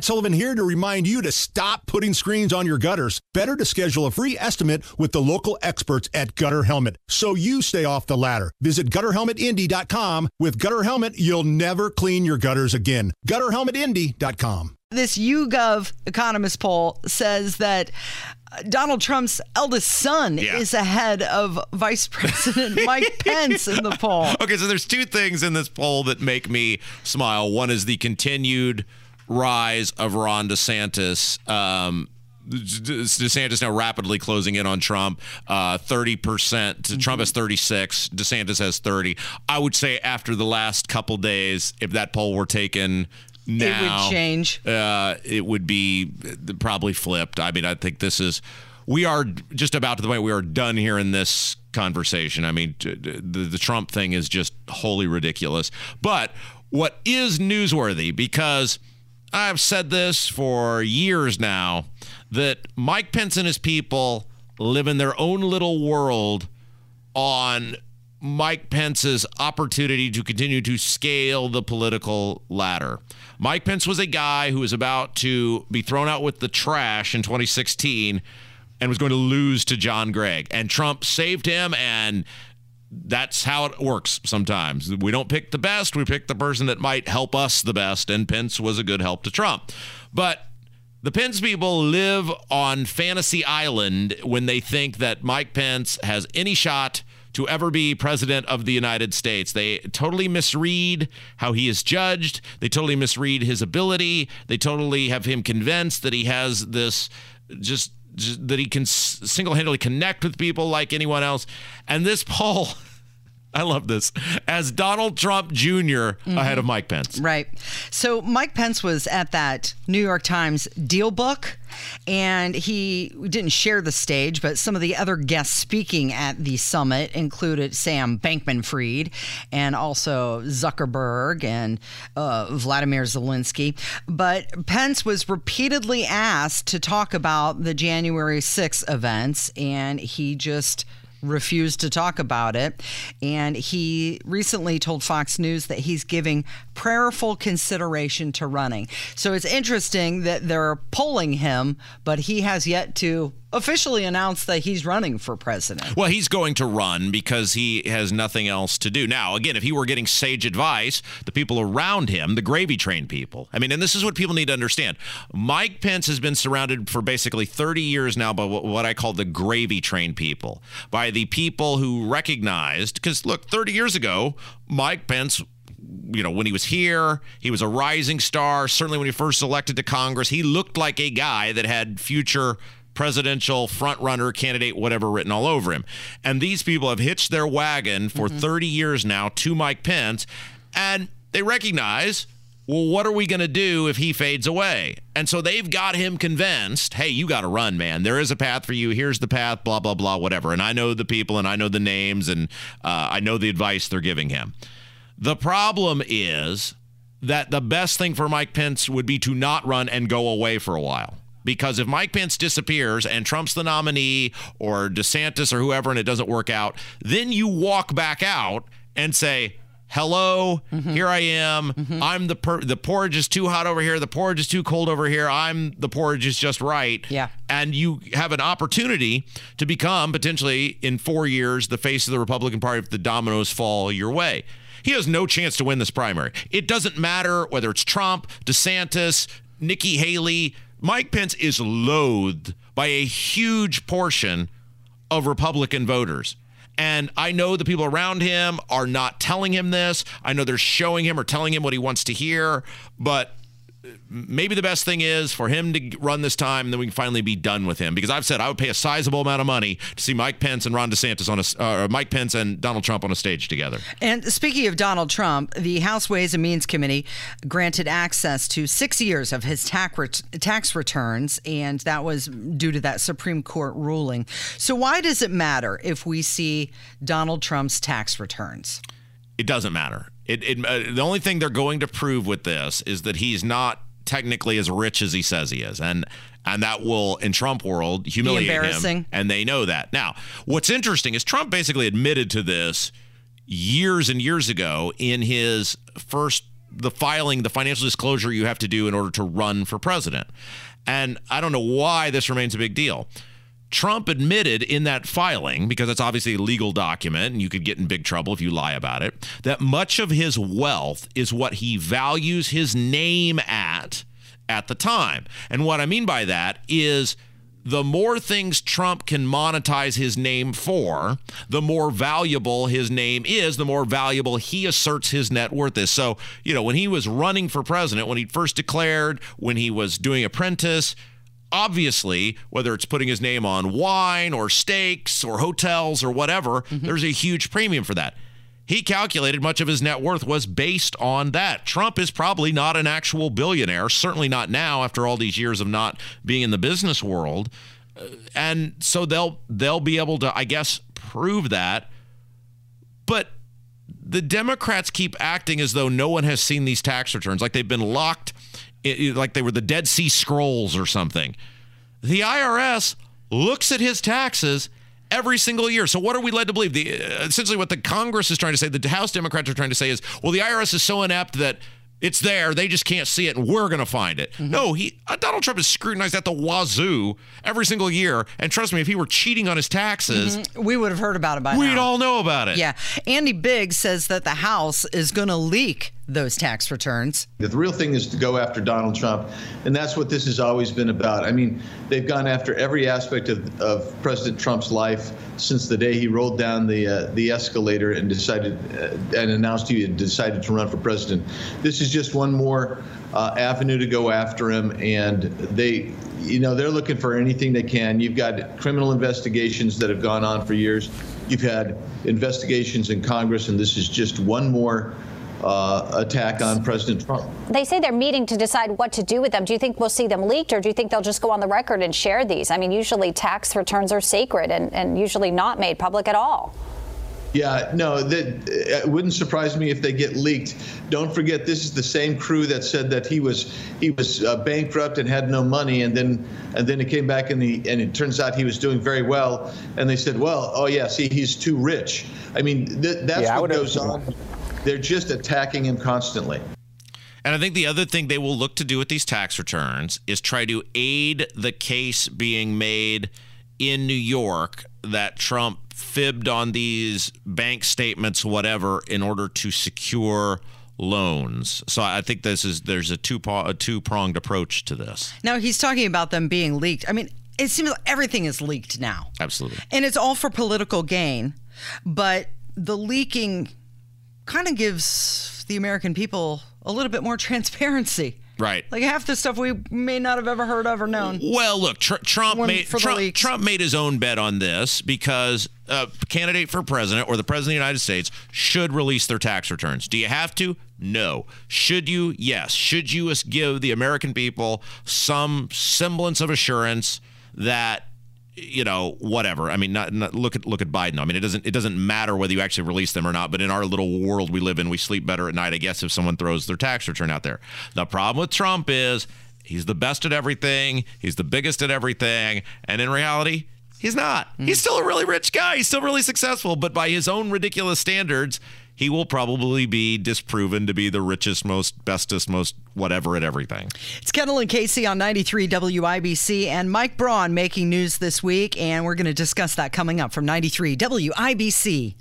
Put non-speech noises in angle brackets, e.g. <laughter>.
Matt Sullivan here to remind you to stop putting screens on your gutters. Better to schedule a free estimate with the local experts at Gutter Helmet so you stay off the ladder. Visit gutterhelmetindy.com. With Gutter Helmet, you'll never clean your gutters again. Gutterhelmetindy.com. This YouGov economist poll says that uh, Donald Trump's eldest son Yeah. is ahead of Vice President <laughs> Mike Pence in the poll. Okay, so there's two things in this poll that make me smile. One is the continued rise of Ron DeSantis. Um, DeSantis now rapidly closing in on Trump. Uh, 30%. Trump has 36. DeSantis has 30. I would say after the last couple days, if that poll were taken now, it would change. Uh, it would be uh, probably flipped. I mean, I think this is. We are just about to the point we are done here in this conversation. I mean, the, the Trump thing is just wholly ridiculous. But what is newsworthy, because I've said this for years now, that Mike Pence and his people live in their own little world on Mike Pence's opportunity to continue to scale the political ladder. Mike Pence was a guy who was about to be thrown out with the trash in 2016 and was going to lose to John Gregg. And Trump saved him, and that's how it works sometimes. We don't pick the best, we pick the person that might help us the best, and Pence was a good help to Trump. But the Pence people live on Fantasy Island when they think that Mike Pence has any shot to ever be president of the United States. They totally misread how he is judged. They totally misread his ability. They totally have him convinced that he has this just, that he can single-handedly connect with people like anyone else. And this <laughs> poll I love this. As Donald Trump junior ahead of Mike Pence. Right. So Mike Pence was at that New York Times DealBook, and he didn't share the stage, but some of the other guests speaking at the summit included Sam Bankman Fried and also Zuckerberg and uh, Vladimir Zelensky. But Pence was repeatedly asked to talk about the January 6th events, and he just refused to talk about it. And he recently told Fox News that he's giving prayerful consideration to running. So it's interesting that they're polling him, but he has yet to officially announced that he's running for president. Well, he's going to run because he has nothing else to do. Now, again, if he were getting sage advice, the people around him, the gravy train people, I mean, and this is what people need to understand. Mike Pence has been surrounded for basically 30 years now by what I call the gravy train people, by the people who recognized, because look, 30 years ago, Mike Pence you know, when he was here, he was a rising star. Certainly when he first elected to Congress, he looked like a guy that had future presidential frontrunner candidate, whatever, written all over him. And these people have hitched their wagon for 30 years now to Mike Pence, and they recognize. Well, what are we going to do if he fades away? And so they've got him convinced hey, you got to run, man. There is a path for you. Here's the path, blah, blah, blah, whatever. And I know the people and I know the names and uh, I know the advice they're giving him. The problem is that the best thing for Mike Pence would be to not run and go away for a while. Because if Mike Pence disappears and Trump's the nominee or DeSantis or whoever and it doesn't work out, then you walk back out and say, Hello, mm-hmm. here I am. Mm-hmm. I'm the per- the porridge is too hot over here. The porridge is too cold over here. I'm the porridge is just right. Yeah. And you have an opportunity to become potentially in four years the face of the Republican Party if the dominoes fall your way. He has no chance to win this primary. It doesn't matter whether it's Trump, DeSantis, Nikki Haley. Mike Pence is loathed by a huge portion of Republican voters. And I know the people around him are not telling him this. I know they're showing him or telling him what he wants to hear. But maybe the best thing is for him to run this time, and then we can finally be done with him. Because I've said I would pay a sizable amount of money to see Mike Pence and Ron DeSantis on a, uh, Mike Pence and Donald Trump on a stage together. And speaking of Donald Trump, the House Ways and Means Committee granted access to six years of his tax, ret- tax returns, and that was due to that Supreme Court ruling. So, why does it matter if we see Donald Trump's tax returns? It doesn't matter. It, it uh, the only thing they're going to prove with this is that he's not technically as rich as he says he is, and and that will in Trump world humiliate embarrassing. him, and they know that. Now, what's interesting is Trump basically admitted to this years and years ago in his first the filing, the financial disclosure you have to do in order to run for president. And I don't know why this remains a big deal. Trump admitted in that filing, because it's obviously a legal document and you could get in big trouble if you lie about it, that much of his wealth is what he values his name at at the time. And what I mean by that is the more things Trump can monetize his name for, the more valuable his name is, the more valuable he asserts his net worth is. So, you know, when he was running for president, when he first declared, when he was doing apprentice, obviously, whether it's putting his name on wine or steaks or hotels or whatever, mm-hmm. there's a huge premium for that. He calculated much of his net worth was based on that. Trump is probably not an actual billionaire, certainly not now after all these years of not being in the business world. Uh, and so they'll they'll be able to I guess prove that. But the Democrats keep acting as though no one has seen these tax returns like they've been locked like they were the Dead Sea Scrolls or something. The IRS looks at his taxes every single year. So what are we led to believe? The, uh, essentially, what the Congress is trying to say, the House Democrats are trying to say is, well, the IRS is so inept that it's there. They just can't see it, and we're going to find it. Mm-hmm. No, he uh, Donald Trump is scrutinized at the wazoo every single year. And trust me, if he were cheating on his taxes, mm-hmm. we would have heard about it by we'd now. We'd all know about it. Yeah, Andy Biggs says that the House is going to leak those tax returns. The real thing is to go after Donald Trump, and that's what this has always been about. I mean, they've gone after every aspect of, of President Trump's life since the day he rolled down the uh, the escalator and decided uh, and announced he had decided to run for president. This is just one more uh, avenue to go after him, and they. You know, they're looking for anything they can. You've got criminal investigations that have gone on for years. You've had investigations in Congress, and this is just one more uh, attack on President Trump. They say they're meeting to decide what to do with them. Do you think we'll see them leaked, or do you think they'll just go on the record and share these? I mean, usually tax returns are sacred and, and usually not made public at all. Yeah, no, that it wouldn't surprise me if they get leaked. Don't forget, this is the same crew that said that he was he was uh, bankrupt and had no money, and then and then it came back and the and it turns out he was doing very well, and they said, well, oh yeah, see, he's too rich. I mean, th- that's yeah, what goes on. They're just attacking him constantly. And I think the other thing they will look to do with these tax returns is try to aid the case being made in New York that Trump fibbed on these bank statements, whatever, in order to secure loans. So I think this is there's a two a two pronged approach to this. Now he's talking about them being leaked. I mean, it seems like everything is leaked now. Absolutely, and it's all for political gain. But the leaking kind of gives the American people a little bit more <laughs> transparency. Right. Like half the stuff we may not have ever heard of or known. Well, look, tr- Trump made Trump, Trump, made his own bet on this because a candidate for president or the president of the United States should release their tax returns. Do you have to? No. Should you? Yes. Should you give the American people some semblance of assurance that you know, whatever. I mean, not, not, look at look at Biden. I mean, it doesn't it doesn't matter whether you actually release them or not. But in our little world we live in, we sleep better at night. I guess if someone throws their tax return out there. The problem with Trump is he's the best at everything. He's the biggest at everything, and in reality. He's not. Mm. He's still a really rich guy. He's still really successful, but by his own ridiculous standards, he will probably be disproven to be the richest, most bestest, most whatever at everything. It's Kendall and Casey on 93 WIBC and Mike Braun making news this week, and we're going to discuss that coming up from 93 WIBC.